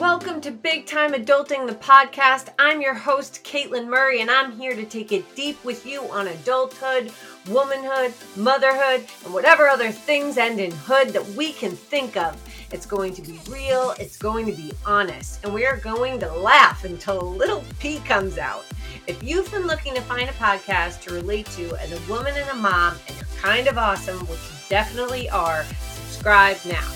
Welcome to Big Time Adulting, the podcast. I'm your host, Caitlin Murray, and I'm here to take it deep with you on adulthood, womanhood, motherhood, and whatever other things end in hood that we can think of. It's going to be real, it's going to be honest, and we are going to laugh until a little pee comes out. If you've been looking to find a podcast to relate to as a woman and a mom, and you're kind of awesome, which you definitely are, subscribe now.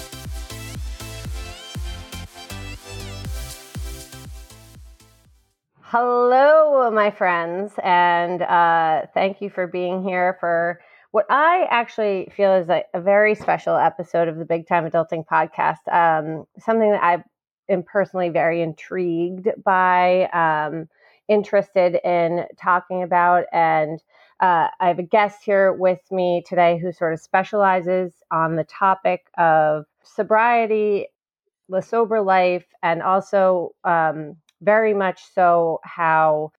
Hello, my friends, and uh, thank you for being here for what I actually feel is a, a very special episode of the Big Time Adulting podcast. Um, something that I am personally very intrigued by, um, interested in talking about, and uh, I have a guest here with me today who sort of specializes on the topic of sobriety, the sober life, and also. Um, very much so how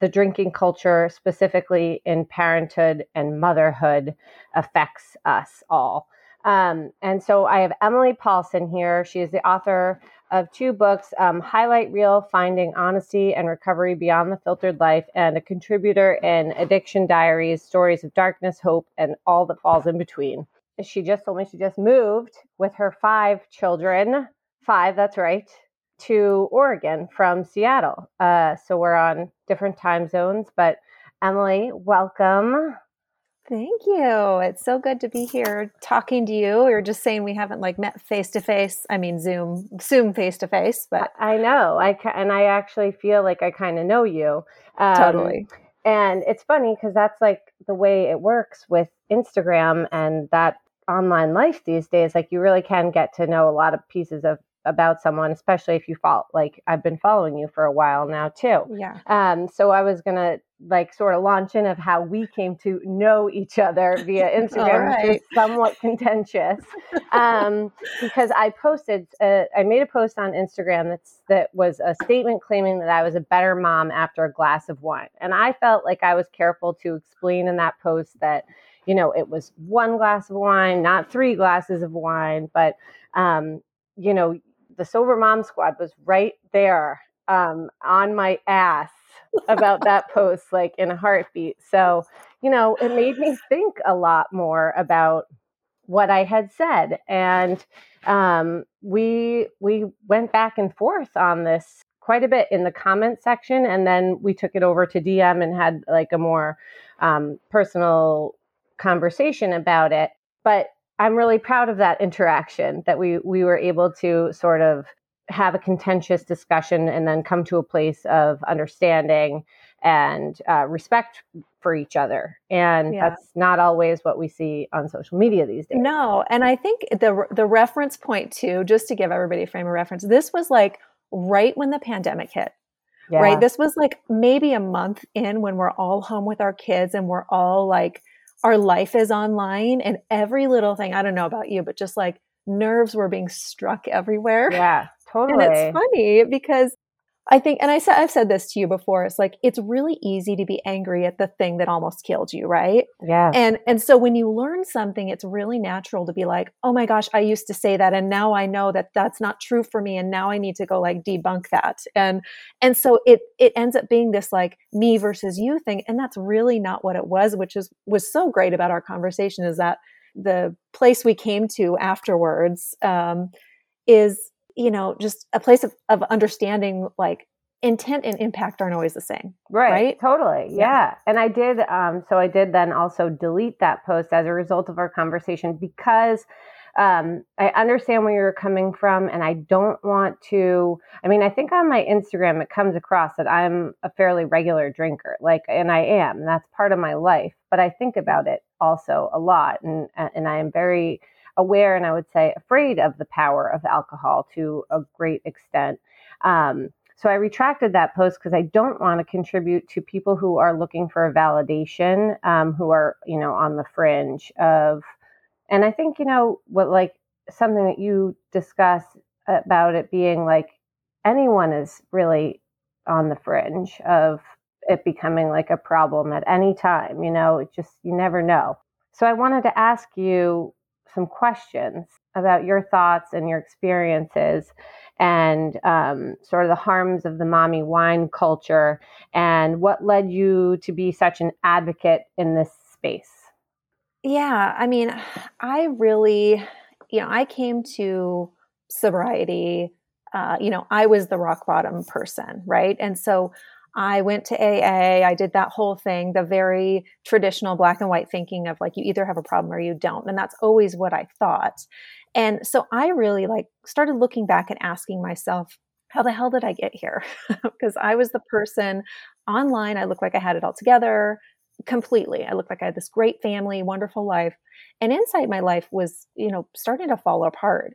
the drinking culture, specifically in parenthood and motherhood, affects us all. Um, and so I have Emily Paulson here. She is the author of two books um, Highlight Reel Finding Honesty and Recovery Beyond the Filtered Life, and a contributor in Addiction Diaries Stories of Darkness, Hope, and All That Falls in Between. She just told me she just moved with her five children. Five, that's right to Oregon from Seattle. Uh, so we're on different time zones. But Emily, welcome. Thank you. It's so good to be here talking to you. We are just saying we haven't like met face to face. I mean, Zoom, Zoom face to face. But I know. I and I actually feel like I kind of know you. Um, totally. And it's funny because that's like the way it works with Instagram and that online life these days. Like you really can get to know a lot of pieces of about someone, especially if you follow, like I've been following you for a while now too. Yeah. Um, so I was gonna like sort of launch in of how we came to know each other via Instagram, right. which is somewhat contentious. um, because I posted, uh, I made a post on Instagram that's that was a statement claiming that I was a better mom after a glass of wine, and I felt like I was careful to explain in that post that you know it was one glass of wine, not three glasses of wine, but um, you know the sober mom squad was right there um, on my ass about that post like in a heartbeat. So you know it made me think a lot more about what i had said. And um, we we went back and forth on this quite a bit in the comment section and then we took it over to dm and had like a more um, personal conversation about it. But I'm really proud of that interaction that we we were able to sort of have a contentious discussion and then come to a place of understanding and uh, respect for each other and yeah. that's not always what we see on social media these days no and i think the the reference point too just to give everybody a frame of reference this was like right when the pandemic hit yeah. right this was like maybe a month in when we're all home with our kids and we're all like our life is online and every little thing, I don't know about you, but just like nerves were being struck everywhere. Yeah, totally. And it's funny because I think, and I said, I've said this to you before. It's like, it's really easy to be angry at the thing that almost killed you. Right. Yeah. And, and so when you learn something, it's really natural to be like, oh my gosh, I used to say that. And now I know that that's not true for me. And now I need to go like debunk that. And, and so it, it ends up being this like me versus you thing. And that's really not what it was, which is, was so great about our conversation is that the place we came to afterwards, um, is you know, just a place of, of understanding like intent and impact aren't always the same. Right. Right. Totally. Yeah. yeah. And I did, um, so I did then also delete that post as a result of our conversation because um, I understand where you're coming from, and I don't want to. I mean, I think on my Instagram it comes across that I'm a fairly regular drinker, like, and I am. That's part of my life. But I think about it also a lot, and and I am very aware and I would say afraid of the power of alcohol to a great extent. Um, so I retracted that post because I don't want to contribute to people who are looking for a validation, um, who are, you know, on the fringe of, and I think, you know, what like something that you discuss about it being like anyone is really on the fringe of it becoming like a problem at any time, you know, it just, you never know. So I wanted to ask you some questions about your thoughts and your experiences and um, sort of the harms of the mommy wine culture and what led you to be such an advocate in this space. Yeah, I mean, I really, you know, I came to sobriety. Uh, you know, I was the rock bottom person, right? And so I went to AA. I did that whole thing, the very traditional black and white thinking of like you either have a problem or you don't. And that's always what I thought. And so I really like started looking back and asking myself, how the hell did I get here? because I was the person online. I looked like I had it all together completely. I looked like I had this great family, wonderful life. And inside my life was, you know, starting to fall apart.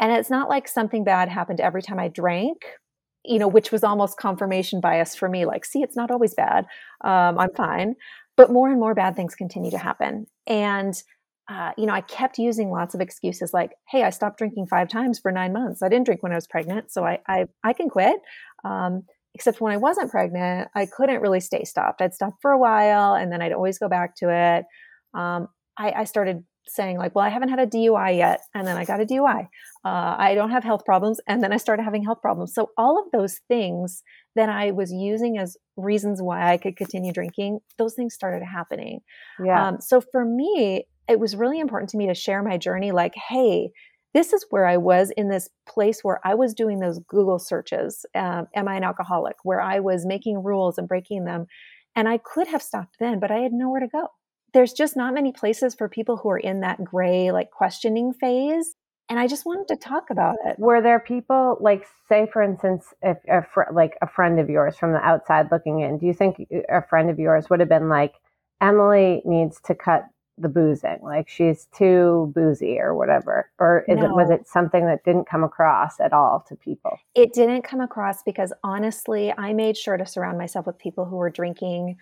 And it's not like something bad happened every time I drank, you know, which was almost confirmation bias for me. Like, see, it's not always bad. Um, I'm fine. But more and more bad things continue to happen. And uh, you know, I kept using lots of excuses like, "Hey, I stopped drinking five times for nine months. I didn't drink when I was pregnant, so I I, I can quit." Um, except when I wasn't pregnant, I couldn't really stay stopped. I'd stop for a while, and then I'd always go back to it. Um, I, I, started saying like, "Well, I haven't had a DUI yet," and then I got a DUI. Uh, I don't have health problems, and then I started having health problems. So all of those things that I was using as reasons why I could continue drinking, those things started happening. Yeah. Um, so for me, it was really important to me to share my journey like, hey, this is where I was in this place where I was doing those Google searches. Um, am I an alcoholic? Where I was making rules and breaking them. And I could have stopped then, but I had nowhere to go. There's just not many places for people who are in that gray, like questioning phase. And I just wanted to talk about it. Were there people, like, say, for instance, if a fr- like a friend of yours from the outside looking in, do you think a friend of yours would have been like, Emily needs to cut the boozing like she's too boozy or whatever or is no. it was it something that didn't come across at all to people it didn't come across because honestly i made sure to surround myself with people who were drinking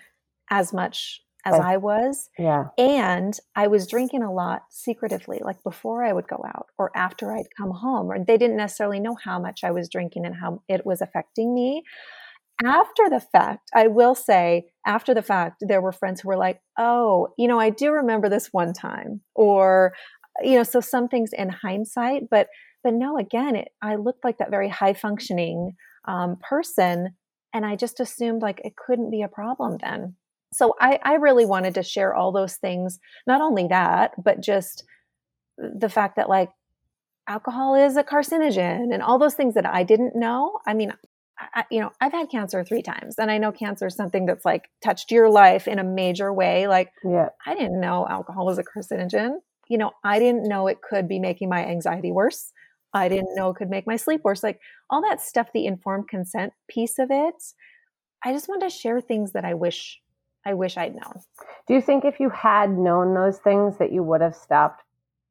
as much as I, I was yeah and i was drinking a lot secretively like before i would go out or after i'd come home or they didn't necessarily know how much i was drinking and how it was affecting me after the fact, I will say, after the fact, there were friends who were like, oh, you know, I do remember this one time, or, you know, so some things in hindsight, but, but no, again, it, I looked like that very high functioning um, person. And I just assumed like it couldn't be a problem then. So I, I really wanted to share all those things. Not only that, but just the fact that like alcohol is a carcinogen and all those things that I didn't know. I mean, I, you know, I've had cancer three times, and I know cancer is something that's like touched your life in a major way. Like, yeah. I didn't know alcohol was a carcinogen. You know, I didn't know it could be making my anxiety worse. I didn't know it could make my sleep worse. Like all that stuff, the informed consent piece of it. I just want to share things that I wish I wish I'd known. Do you think if you had known those things that you would have stopped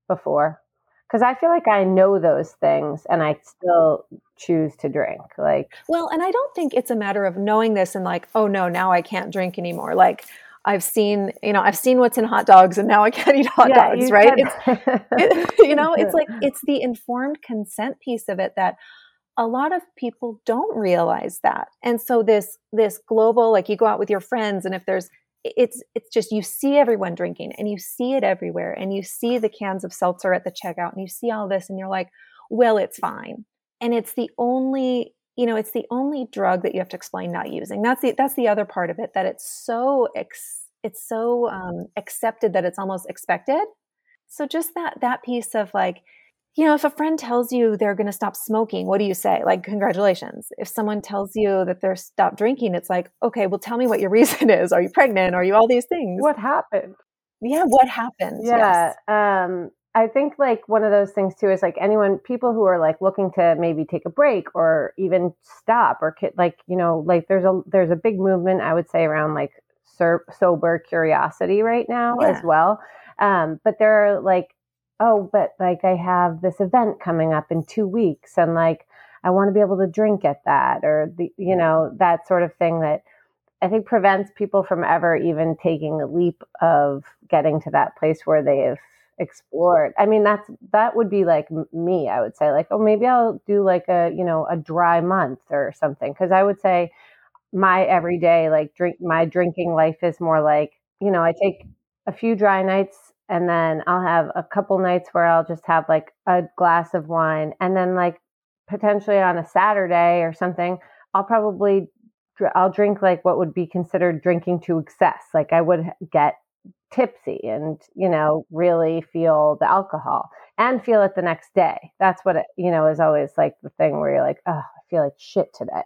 before? because I feel like I know those things and I still choose to drink. Like, well, and I don't think it's a matter of knowing this and like, oh no, now I can't drink anymore. Like, I've seen, you know, I've seen what's in hot dogs and now I can't eat hot yeah, dogs, right? It's, it, you know, it's like, it's the informed consent piece of it that a lot of people don't realize that. And so this, this global, like you go out with your friends and if there's it's it's just you see everyone drinking and you see it everywhere and you see the cans of seltzer at the checkout and you see all this and you're like well it's fine. And it's the only you know it's the only drug that you have to explain not using. That's the that's the other part of it that it's so ex, it's so um, accepted that it's almost expected. So just that that piece of like you know, if a friend tells you they're going to stop smoking, what do you say? Like, congratulations. If someone tells you that they're stop drinking, it's like, okay, well, tell me what your reason is. Are you pregnant? Are you all these things? What happened? Yeah, what happened? Yeah. Yes. Um, I think like one of those things too is like anyone, people who are like looking to maybe take a break or even stop or like, you know, like there's a, there's a big movement, I would say around like sober curiosity right now yeah. as well. Um, but there are like oh, but like I have this event coming up in two weeks and like I want to be able to drink at that or the, you know, that sort of thing that I think prevents people from ever even taking a leap of getting to that place where they have explored. I mean, that's, that would be like me, I would say like, oh, maybe I'll do like a, you know, a dry month or something. Cause I would say my everyday, like drink, my drinking life is more like, you know, I take a few dry nights and then I'll have a couple nights where I'll just have like a glass of wine and then like potentially on a Saturday or something, I'll probably I'll drink like what would be considered drinking to excess. Like I would get tipsy and, you know, really feel the alcohol and feel it the next day. That's what it, you know, is always like the thing where you're like, oh, I feel like shit today.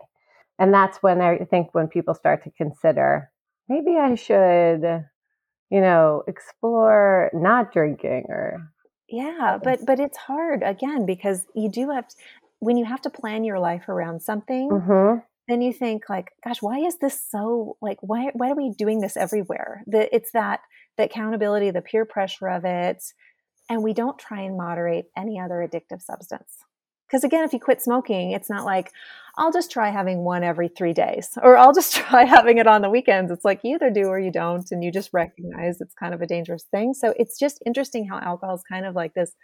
And that's when I think when people start to consider maybe I should, you know, explore not drinking or yeah, but but it's hard again because you do have to, when you have to plan your life around something, mm-hmm. then you think like, gosh, why is this so like why why are we doing this everywhere? The, it's that the accountability, the peer pressure of it, and we don't try and moderate any other addictive substance. Because again, if you quit smoking, it's not like, I'll just try having one every three days, or I'll just try having it on the weekends. It's like you either do or you don't, and you just recognize it's kind of a dangerous thing. So it's just interesting how alcohol is kind of like this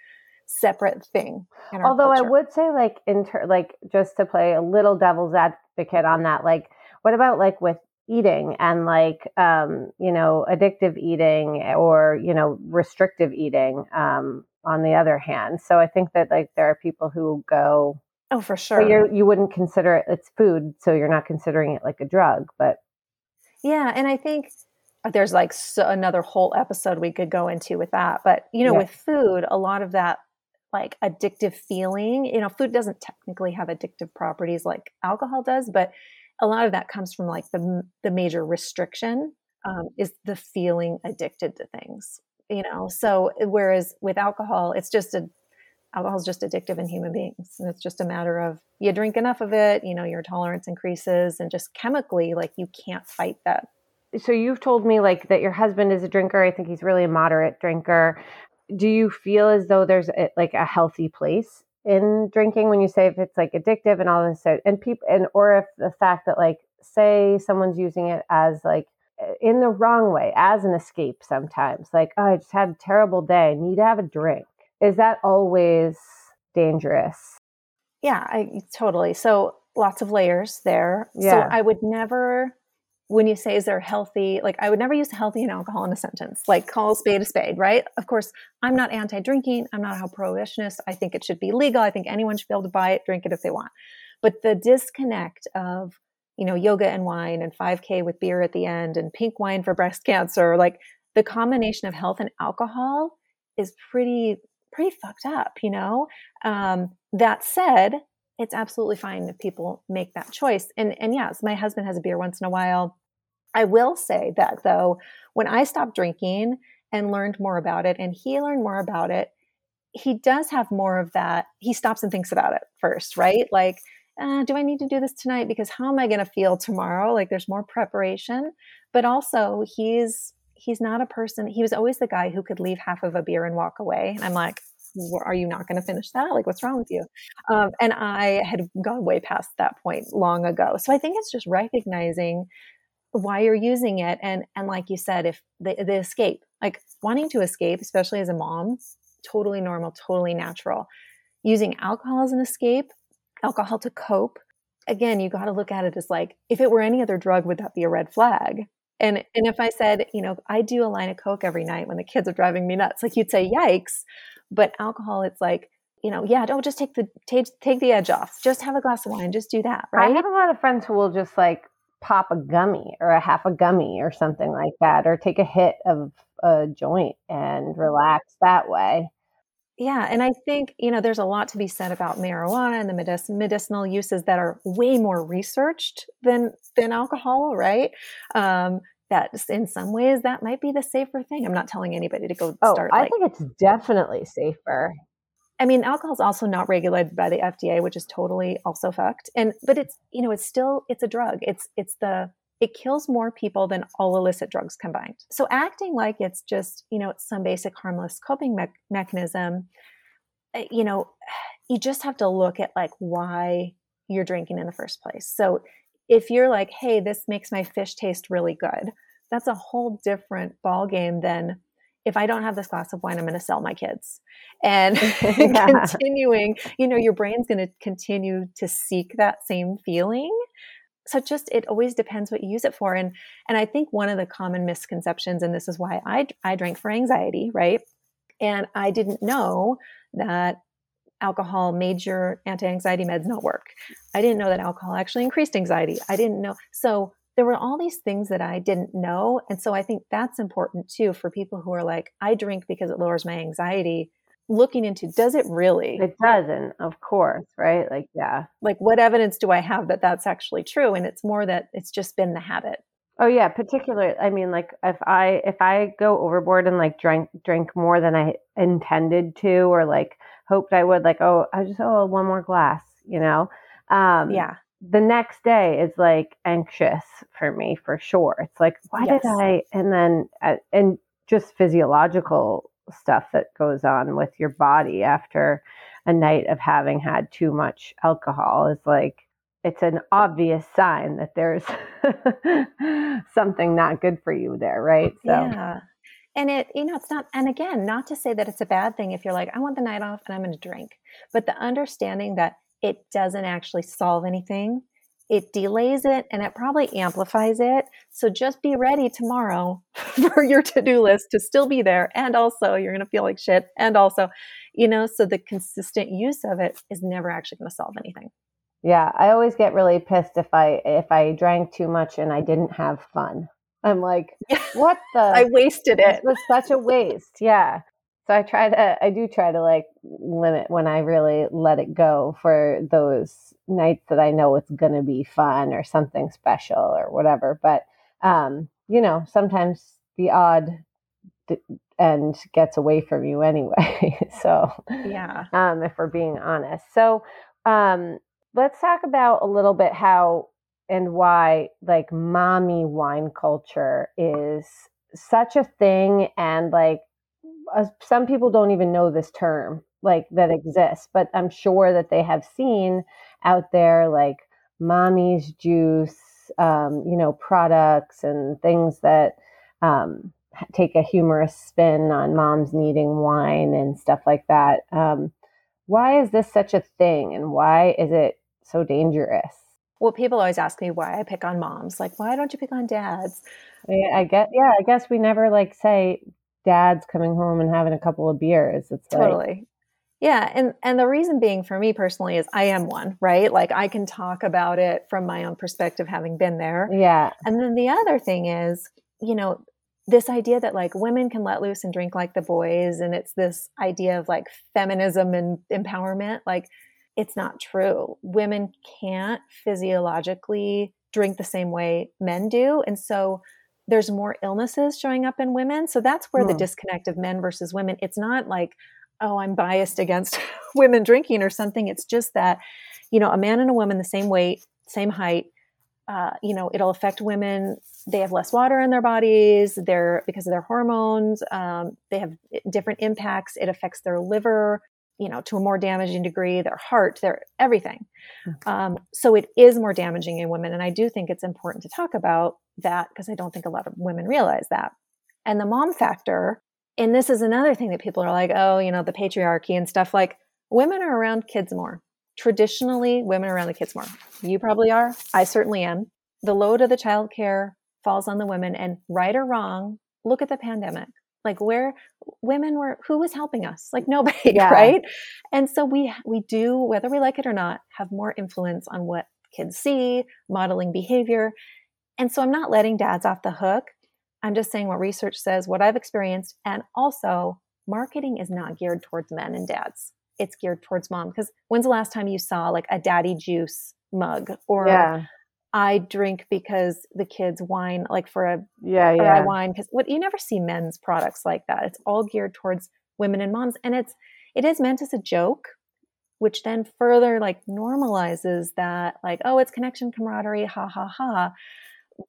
separate thing. Although culture. I would say, like, inter, like just to play a little devil's advocate on that, like, what about like with eating and like um, you know addictive eating or you know restrictive eating um, on the other hand so i think that like there are people who go oh for sure you you wouldn't consider it it's food so you're not considering it like a drug but yeah and i think there's like so another whole episode we could go into with that but you know yeah. with food a lot of that like addictive feeling you know food doesn't technically have addictive properties like alcohol does but a lot of that comes from like the the major restriction um, is the feeling addicted to things you know? So whereas with alcohol it's just a alcohol is just addictive in human beings and it's just a matter of you drink enough of it you know your tolerance increases and just chemically like you can't fight that. So you've told me like that your husband is a drinker i think he's really a moderate drinker. Do you feel as though there's a, like a healthy place in drinking when you say if it's like addictive and all this so and people and or if the fact that like say someone's using it as like in the wrong way as an escape sometimes like oh, i just had a terrible day I need to have a drink is that always dangerous yeah i totally so lots of layers there yeah. so i would never when you say is there healthy like i would never use healthy and alcohol in a sentence. Like call a spade a spade right? Of course i'm not anti-drinking. I'm not a prohibitionist. I think it should be legal. I think anyone should be able to buy it drink it if they want. But the disconnect of you know yoga and wine and 5k with beer at the end and pink wine for breast cancer like the combination of health and alcohol is pretty pretty fucked up you know? Um, that said it's absolutely fine if people make that choice. And and yes, my husband has a beer once in a while. I will say that though, when I stopped drinking and learned more about it, and he learned more about it, he does have more of that. He stops and thinks about it first, right? Like, uh, do I need to do this tonight? Because how am I going to feel tomorrow? Like, there's more preparation. But also, he's he's not a person. He was always the guy who could leave half of a beer and walk away. And I'm like, are you not going to finish that? Like, what's wrong with you? Um, and I had gone way past that point long ago. So I think it's just recognizing why you're using it. And, and like you said, if the, the escape, like wanting to escape, especially as a mom, totally normal, totally natural. Using alcohol as an escape, alcohol to cope, again, you got to look at it as like, if it were any other drug, would that be a red flag? And and if I said, you know, I do a line of coke every night when the kids are driving me nuts, like you'd say, yikes. But alcohol, it's like, you know, yeah, don't just take the take, take the edge off. Just have a glass of wine. Just do that, right? I have a lot of friends who will just like pop a gummy or a half a gummy or something like that, or take a hit of a joint and relax that way. Yeah, and I think you know there's a lot to be said about marijuana and the medic- medicinal uses that are way more researched than than alcohol, right? Um, that in some ways that might be the safer thing. I'm not telling anybody to go oh, start. I like, think it's definitely safer. I mean, alcohol is also not regulated by the FDA, which is totally also fucked. And but it's you know it's still it's a drug. It's it's the it kills more people than all illicit drugs combined. So acting like it's just you know it's some basic harmless coping me- mechanism, eh, you know, you just have to look at like why you're drinking in the first place. So if you're like, hey, this makes my fish taste really good, that's a whole different ball game than if I don't have this glass of wine, I'm going to sell my kids. And yeah. continuing, you know, your brain's going to continue to seek that same feeling. so just it always depends what you use it for and and i think one of the common misconceptions and this is why i i drank for anxiety right and i didn't know that alcohol made your anti-anxiety meds not work. I didn't know that alcohol actually increased anxiety. I didn't know so there were all these things that i didn't know and so i think that's important too for people who are like i drink because it lowers my anxiety. Looking into does it really? It doesn't of course right? Like yeah. Like what evidence do i have that that's actually true? And it's more that it's just been the habit. Oh yeah particularly i mean like if i if i go overboard and like drink drink more than i intended to or like hoped i would like oh i just oh one more glass you know um yeah the next day is like anxious for me for sure it's like why yes. did i and then uh, and just physiological stuff that goes on with your body after a night of having had too much alcohol is like it's an obvious sign that there's something not good for you there, right? So yeah. And it, you know, it's not, and again, not to say that it's a bad thing if you're like, I want the night off and I'm going to drink, but the understanding that it doesn't actually solve anything it delays it and it probably amplifies it. So just be ready tomorrow for your to do list to still be there. And also, you're going to feel like shit. And also, you know, so the consistent use of it is never actually going to solve anything. Yeah, I always get really pissed if I if I drank too much and I didn't have fun. I'm like, what the? I wasted it. It was such a waste. Yeah. So I try to, I do try to like limit when I really let it go for those nights that I know it's going to be fun or something special or whatever. But, um, you know, sometimes the odd d- end gets away from you anyway. so, yeah. Um, if we're being honest. So, um, let's talk about a little bit how and why like mommy wine culture is such a thing and like uh, some people don't even know this term like that exists, but I'm sure that they have seen out there like mommy's juice, um, you know, products and things that um, take a humorous spin on moms needing wine and stuff like that. Um, why is this such a thing and why is it so dangerous? Well, people always ask me why I pick on moms. Like, why don't you pick on dads? I, get, yeah, I guess we never like say dads coming home and having a couple of beers. It's totally. Like, yeah, and and the reason being for me personally is I am one, right? Like I can talk about it from my own perspective having been there. Yeah. And then the other thing is, you know, this idea that like women can let loose and drink like the boys and it's this idea of like feminism and empowerment, like it's not true. Women can't physiologically drink the same way men do. And so there's more illnesses showing up in women. So that's where the hmm. disconnect of men versus women, it's not like, oh, I'm biased against women drinking or something. It's just that, you know, a man and a woman, the same weight, same height, uh, you know, it'll affect women. They have less water in their bodies. They're because of their hormones. Um, they have different impacts. It affects their liver, you know, to a more damaging degree. Their heart, their everything. Mm-hmm. Um, so it is more damaging in women, and I do think it's important to talk about that because I don't think a lot of women realize that. And the mom factor, and this is another thing that people are like, oh, you know, the patriarchy and stuff like women are around kids more. Traditionally, women are around the kids more. You probably are. I certainly am. The load of the child care falls on the women, and right or wrong, look at the pandemic. Like where women were, who was helping us? Like nobody, yeah. right? And so we we do, whether we like it or not, have more influence on what kids see, modeling behavior, and so I'm not letting dads off the hook. I'm just saying what research says, what I've experienced. And also, marketing is not geared towards men and dads. It's geared towards mom. Because when's the last time you saw like a daddy juice mug or yeah. I drink because the kids whine like for a yeah yeah I whine because what you never see men's products like that. It's all geared towards women and moms, and it's it is meant as a joke, which then further like normalizes that like oh it's connection camaraderie ha ha ha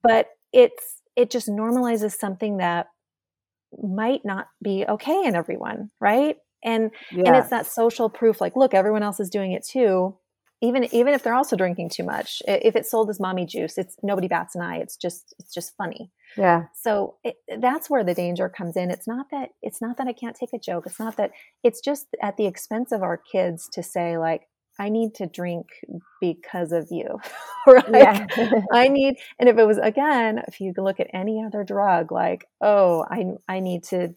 but it's it just normalizes something that might not be okay in everyone right and yes. and it's that social proof like look everyone else is doing it too even even if they're also drinking too much if it's sold as mommy juice it's nobody bats an eye it's just it's just funny yeah so it, that's where the danger comes in it's not that it's not that i can't take a joke it's not that it's just at the expense of our kids to say like I need to drink because of you. right? Yeah. I need and if it was again, if you look at any other drug like, oh, I I need to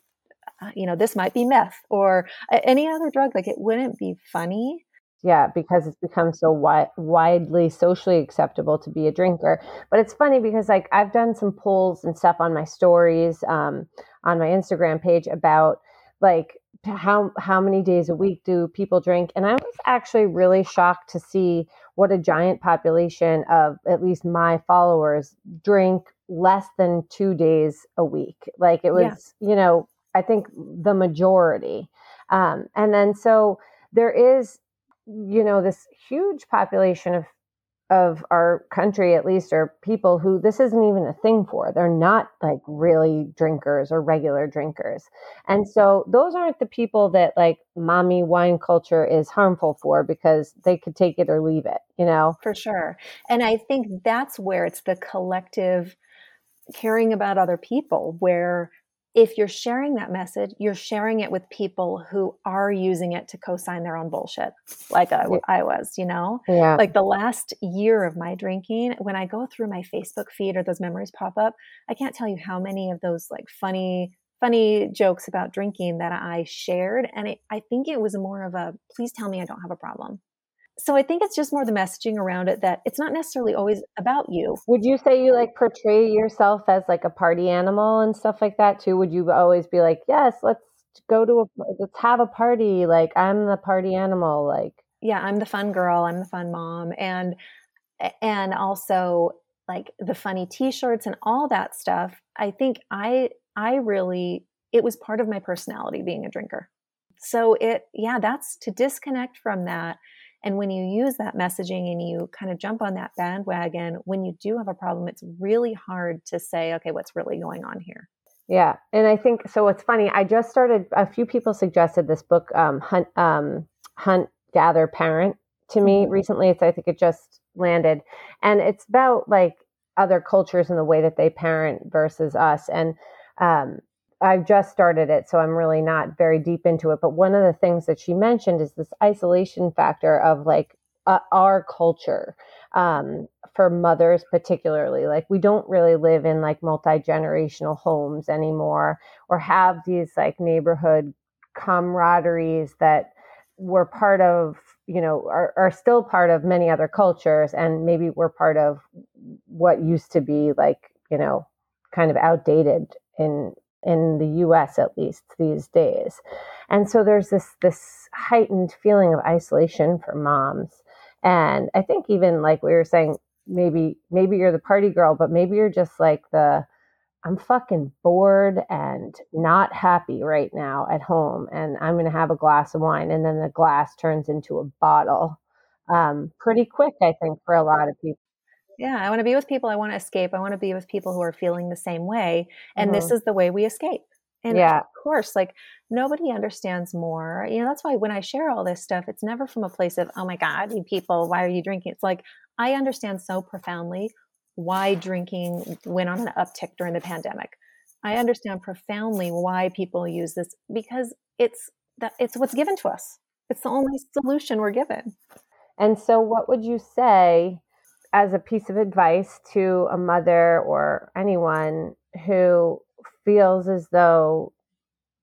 uh, you know, this might be meth or any other drug like it wouldn't be funny yeah, because it's become so wi- widely socially acceptable to be a drinker. But it's funny because like I've done some polls and stuff on my stories um, on my Instagram page about like how how many days a week do people drink and i was actually really shocked to see what a giant population of at least my followers drink less than two days a week like it was yeah. you know i think the majority um, and then so there is you know this huge population of of our country at least are people who this isn't even a thing for. They're not like really drinkers or regular drinkers. And so those aren't the people that like mommy wine culture is harmful for because they could take it or leave it you know? For sure. And i think that's where it's the collective caring about other people where if you're sharing that message, you're sharing it with people who are using it to co-sign their own bullshit, like I, I was, you know? Yeah. Like the last year of my drinking, when I go through my Facebook feed or those memories pop up, I can't tell you how many of those like funny, funny jokes about drinking that I shared. And it, I think it was more of a, please tell me I don't have a problem so I think it's just more the messaging around it that it's not necessarily always about you. Would you say you like portray yourself as like a party animal and stuff like that too? Would you always be like, "Yes, let's go to a let's have a party. Like I'm the party animal." Like Yeah, I'm the fun girl, I'm the fun mom and and also like the funny t-shirts and all that stuff. I think I I really it was part of my personality being a drinker. So it yeah, that's to disconnect from that and when you use that messaging and you kind of jump on that bandwagon, when you do have a problem, it's really hard to say, okay, what's really going on here? Yeah. And I think so. It's funny. I just started, a few people suggested this book, um, Hunt, um, Hunt, Gather, Parent to me mm-hmm. recently. It's, I think it just landed. And it's about like other cultures and the way that they parent versus us. And, um, I've just started it, so I'm really not very deep into it. But one of the things that she mentioned is this isolation factor of like uh, our culture um, for mothers, particularly. Like, we don't really live in like multi generational homes anymore or have these like neighborhood camaraderies that were part of, you know, are, are still part of many other cultures. And maybe we're part of what used to be like, you know, kind of outdated in in the US at least these days. And so there's this this heightened feeling of isolation for moms. And I think even like we were saying maybe maybe you're the party girl, but maybe you're just like the I'm fucking bored and not happy right now at home and I'm going to have a glass of wine and then the glass turns into a bottle. Um, pretty quick I think for a lot of people. Yeah, I want to be with people. I want to escape. I want to be with people who are feeling the same way. And mm-hmm. this is the way we escape. And yeah. of course, like nobody understands more. You know, that's why when I share all this stuff, it's never from a place of, oh my God, you people, why are you drinking? It's like, I understand so profoundly why drinking went on an uptick during the pandemic. I understand profoundly why people use this because it's that it's what's given to us. It's the only solution we're given. And so what would you say as a piece of advice to a mother or anyone who feels as though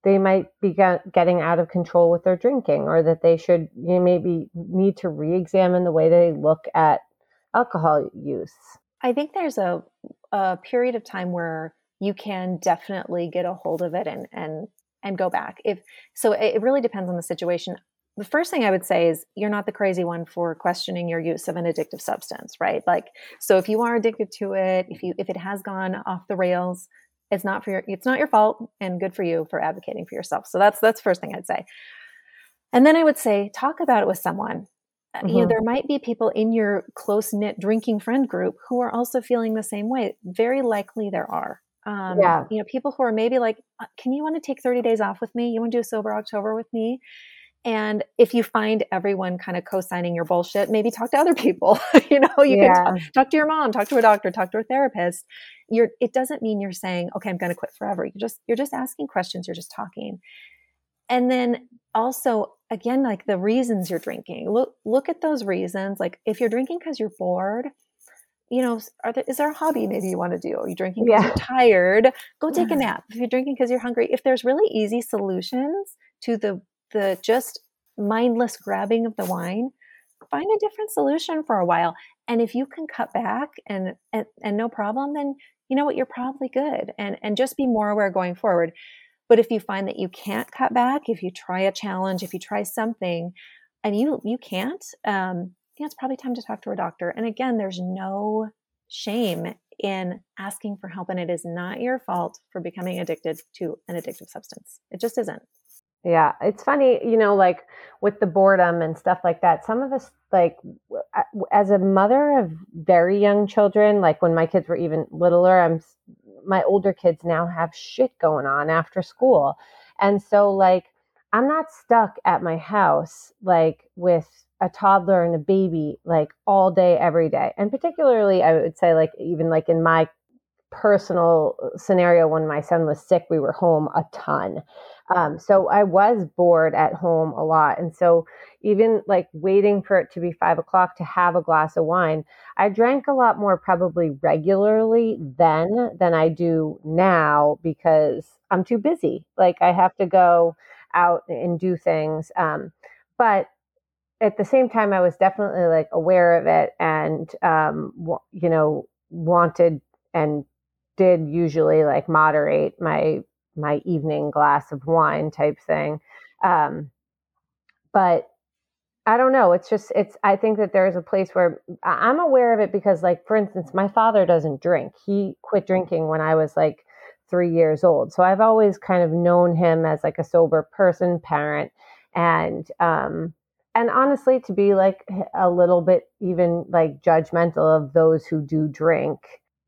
they might be get, getting out of control with their drinking or that they should you know, maybe need to re-examine the way they look at alcohol use. I think there's a, a period of time where you can definitely get a hold of it and and and go back if so it really depends on the situation the first thing I would say is you're not the crazy one for questioning your use of an addictive substance, right? Like, so if you are addicted to it, if you if it has gone off the rails, it's not for your it's not your fault, and good for you for advocating for yourself. So that's that's first thing I'd say. And then I would say talk about it with someone. Mm-hmm. You know, mm-hmm. there might be people in your close knit drinking friend group who are also feeling the same way. Very likely there are. Um, yeah. You know, people who are maybe like, uh, can you want to take 30 days off with me? You want to do a sober October with me? And if you find everyone kind of co-signing your bullshit, maybe talk to other people. you know, you yeah. can talk, talk, to your mom, talk to a doctor, talk to a therapist. You're, it doesn't mean you're saying, okay, I'm going to quit forever. You're just, you're just asking questions. You're just talking. And then also again, like the reasons you're drinking. Look look at those reasons. Like if you're drinking because you're bored, you know, are there, is there a hobby maybe you want to do? Are you drinking because yeah. you're tired? Go take a nap. If you're drinking because you're hungry, if there's really easy solutions to the the just mindless grabbing of the wine, find a different solution for a while. And if you can cut back and and, and no problem, then you know what, you're probably good. And and just be more aware going forward. But if you find that you can't cut back, if you try a challenge, if you try something, and you you can't, um, yeah, it's probably time to talk to a doctor. And again, there's no shame in asking for help, and it is not your fault for becoming addicted to an addictive substance. It just isn't. Yeah, it's funny, you know, like with the boredom and stuff like that. Some of us, like, as a mother of very young children, like when my kids were even littler, I'm my older kids now have shit going on after school, and so like I'm not stuck at my house like with a toddler and a baby like all day every day and particularly i would say like even like in my personal uh, scenario when my son was sick we were home a ton um, so i was bored at home a lot and so even like waiting for it to be five o'clock to have a glass of wine i drank a lot more probably regularly then than i do now because i'm too busy. Like i have to go out and do things um, but at the same time, I was definitely like aware of it and, um, w- you know, wanted and did usually like moderate my my evening glass of wine type thing. Um, but I don't know. It's just it's. I think that there's a place where I'm aware of it because, like, for instance, my father doesn't drink. He quit drinking when I was like three years old. So I've always kind of known him as like a sober person, parent, and um, and honestly to be like a little bit even like judgmental of those who do drink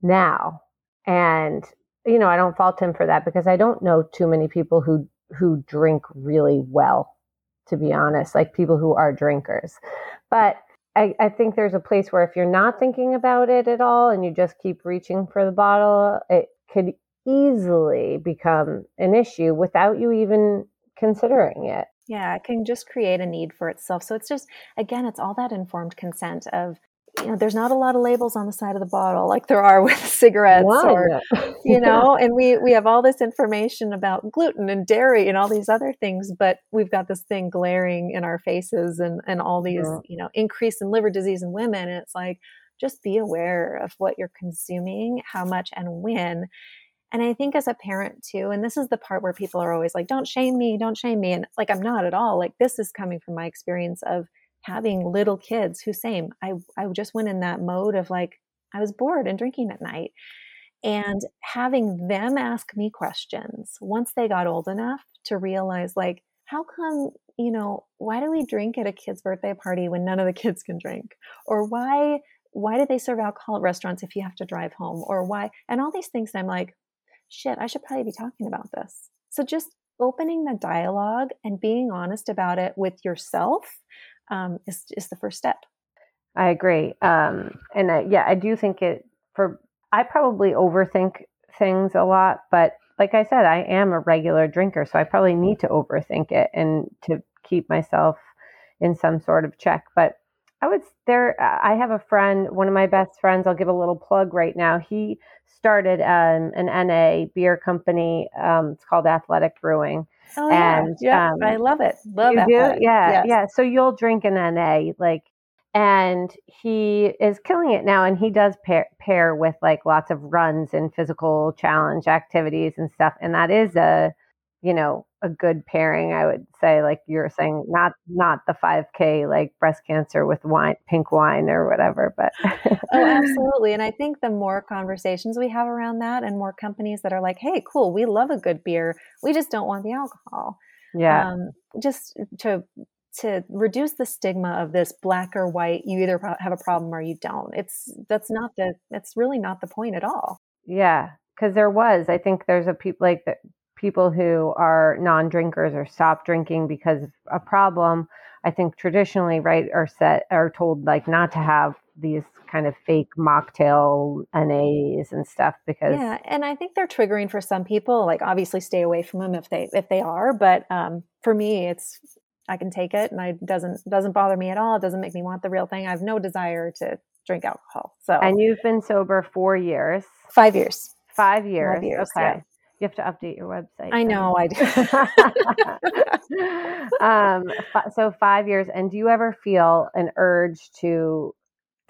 now and you know i don't fault him for that because i don't know too many people who who drink really well to be honest like people who are drinkers but I, I think there's a place where if you're not thinking about it at all and you just keep reaching for the bottle it could easily become an issue without you even considering it yeah, it can just create a need for itself. So it's just, again, it's all that informed consent of, you know, there's not a lot of labels on the side of the bottle like there are with cigarettes or, you know, and we, we have all this information about gluten and dairy and all these other things, but we've got this thing glaring in our faces and, and all these, yeah. you know, increase in liver disease in women. And it's like, just be aware of what you're consuming, how much and when. And I think as a parent too, and this is the part where people are always like, don't shame me, don't shame me. And like, I'm not at all. Like, this is coming from my experience of having little kids who, same, I, I just went in that mode of like, I was bored and drinking at night. And having them ask me questions once they got old enough to realize, like, how come, you know, why do we drink at a kid's birthday party when none of the kids can drink? Or why why do they serve alcohol at restaurants if you have to drive home or why and all these things and i'm like shit, I should probably be talking about this. So just opening the dialogue and being honest about it with yourself um, is, is the first step. I agree. Um, and I, yeah, I do think it for, I probably overthink things a lot, but like I said, I am a regular drinker, so I probably need to overthink it and to keep myself in some sort of check. But I would there. I have a friend, one of my best friends. I'll give a little plug right now. He started um, an NA beer company. Um, it's called Athletic Brewing. Oh, and yeah, um, I love it. Love it. Yeah, yes. yeah. So you'll drink an NA, like, and he is killing it now. And he does pair, pair with like lots of runs and physical challenge activities and stuff. And that is a you know a good pairing i would say like you're saying not not the 5k like breast cancer with wine pink wine or whatever but oh absolutely and i think the more conversations we have around that and more companies that are like hey cool we love a good beer we just don't want the alcohol yeah. um, just to to reduce the stigma of this black or white you either have a problem or you don't it's that's not the that's really not the point at all. Yeah because there was i think there's a people like that people who are non-drinkers or stop drinking because of a problem i think traditionally right are set are told like not to have these kind of fake mocktail nas and stuff because yeah and i think they're triggering for some people like obviously stay away from them if they if they are but um, for me it's I can take it, and it doesn't doesn't bother me at all. It doesn't make me want the real thing. I have no desire to drink alcohol. So, and you've been sober four years, five years, five years. Five years okay. Yeah. You have to update your website. I know I do. um, so five years, and do you ever feel an urge to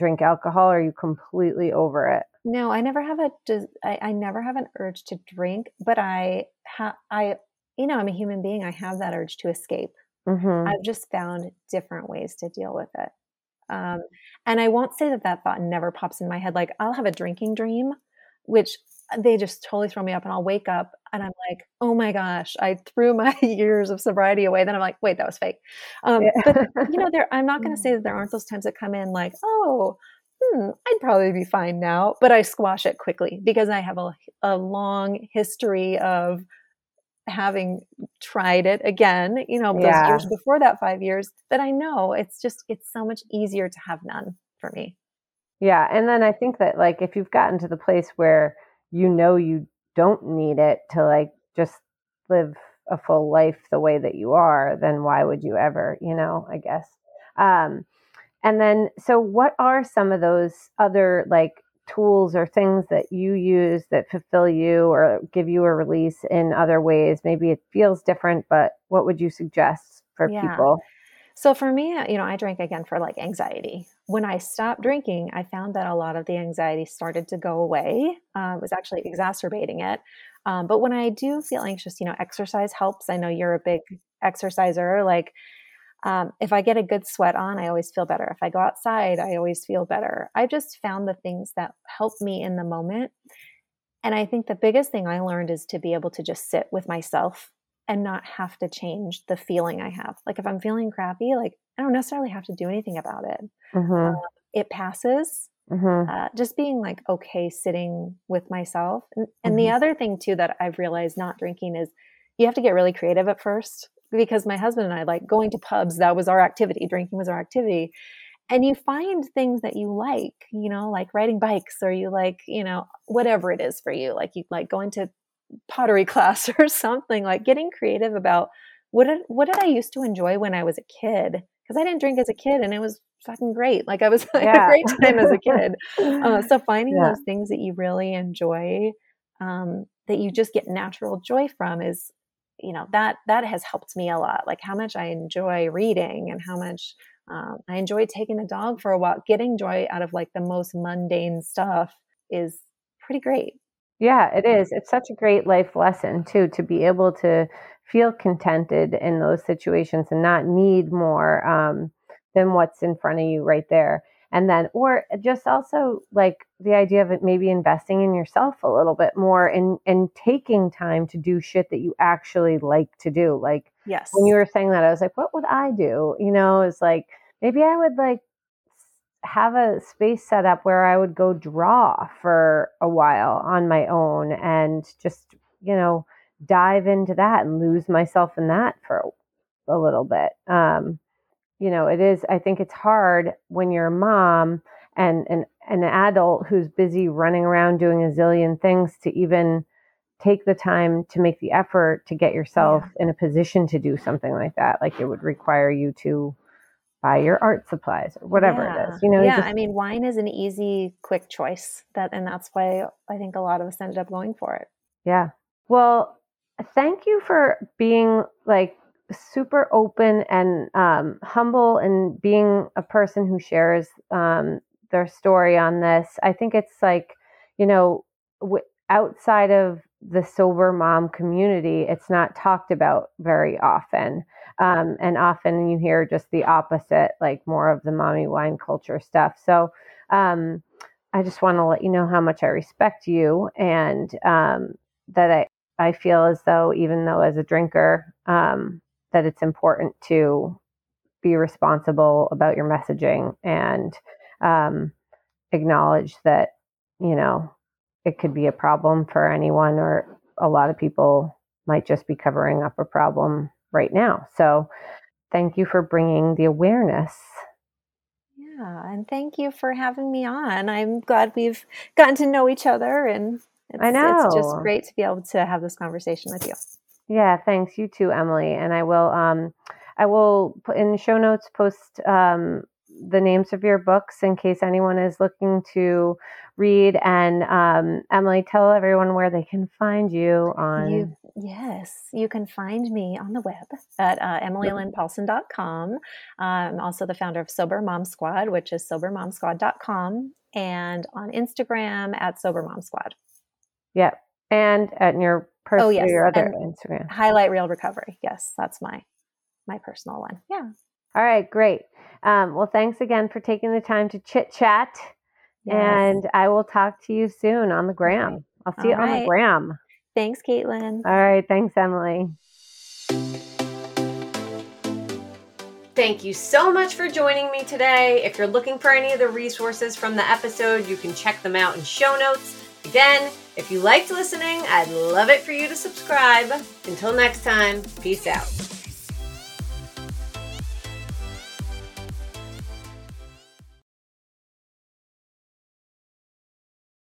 drink alcohol? Or are you completely over it? No, I never have a. I, I never have an urge to drink, but I have. I, you know, I'm a human being. I have that urge to escape. Mm-hmm. I've just found different ways to deal with it. Um, and I won't say that that thought never pops in my head. Like I'll have a drinking dream, which they just totally throw me up and I'll wake up and I'm like, oh my gosh, I threw my years of sobriety away. Then I'm like, wait, that was fake. Um, yeah. But you know, there, I'm not going to say that there aren't those times that come in like, oh, hmm, I'd probably be fine now, but I squash it quickly because I have a, a long history of having tried it again, you know, those yeah. years before that five years that I know it's just, it's so much easier to have none for me. Yeah. And then I think that like if you've gotten to the place where you know you don't need it to like just live a full life the way that you are, then why would you ever, you know, I guess. Um, and then, so what are some of those other like tools or things that you use that fulfill you or give you a release in other ways? Maybe it feels different, but what would you suggest for yeah. people? So for me, you know, I drank again for like anxiety. When I stopped drinking, I found that a lot of the anxiety started to go away. Uh, it was actually exacerbating it. Um, but when I do feel anxious, you know, exercise helps. I know you're a big exerciser. Like, um, if I get a good sweat on, I always feel better. If I go outside, I always feel better. I just found the things that help me in the moment. And I think the biggest thing I learned is to be able to just sit with myself and not have to change the feeling I have. Like if I'm feeling crappy, like I don't necessarily have to do anything about it. Mm-hmm. Uh, it passes. Mm-hmm. Uh, just being like okay sitting with myself. And, and mm-hmm. the other thing too that I've realized not drinking is you have to get really creative at first because my husband and I like going to pubs. That was our activity. Drinking was our activity. And you find things that you like, you know, like riding bikes or you like, you know, whatever it is for you. Like you like going to pottery class or something like getting creative about what did what did I used to enjoy when I was a kid because I didn't drink as a kid and it was fucking great like I was like yeah. a great time as a kid uh, so finding yeah. those things that you really enjoy um, that you just get natural joy from is you know that that has helped me a lot like how much I enjoy reading and how much um, I enjoy taking the dog for a walk getting joy out of like the most mundane stuff is pretty great yeah, it is. It's such a great life lesson too to be able to feel contented in those situations and not need more um, than what's in front of you right there. And then, or just also like the idea of it maybe investing in yourself a little bit more and and taking time to do shit that you actually like to do. Like, yes, when you were saying that, I was like, what would I do? You know, it's like maybe I would like have a space set up where I would go draw for a while on my own and just, you know, dive into that and lose myself in that for a, a little bit. Um, you know, it is, I think it's hard when you're a mom and an, an adult who's busy running around doing a zillion things to even take the time to make the effort to get yourself yeah. in a position to do something like that. Like it would require you to buy your art supplies or whatever yeah. it is. You know, yeah. Just, I mean, wine is an easy, quick choice. That, and that's why I think a lot of us ended up going for it. Yeah. Well, thank you for being like super open and um, humble and being a person who shares um, their story on this. I think it's like, you know, w- outside of the sober mom community, it's not talked about very often. Um, and often you hear just the opposite, like more of the mommy wine culture stuff. So um, I just want to let you know how much I respect you and um, that I, I feel as though, even though as a drinker, um, that it's important to be responsible about your messaging and um, acknowledge that, you know, it could be a problem for anyone or a lot of people might just be covering up a problem right now. So thank you for bringing the awareness. Yeah, and thank you for having me on. I'm glad we've gotten to know each other and it's, I know. It's just great to be able to have this conversation with you. Yeah, thanks. You too, Emily. And I will um I will put in show notes post um, the names of your books in case anyone is looking to read. And um, Emily, tell everyone where they can find you on. You, yes, you can find me on the web at uh, emilylynnpaulson.com. I'm also the founder of Sober Mom Squad, which is sobermomsquad.com, and on Instagram at Sober Mom Squad. Yep. And at your personal, oh, yes. your other and Instagram. Highlight Real Recovery. Yes, that's my my personal one. Yeah. All right, great. Um, well, thanks again for taking the time to chit chat. Yes. And I will talk to you soon on the gram. I'll see All you right. on the gram. Thanks, Caitlin. All right. Thanks, Emily. Thank you so much for joining me today. If you're looking for any of the resources from the episode, you can check them out in show notes. Again, if you liked listening, I'd love it for you to subscribe. Until next time, peace out.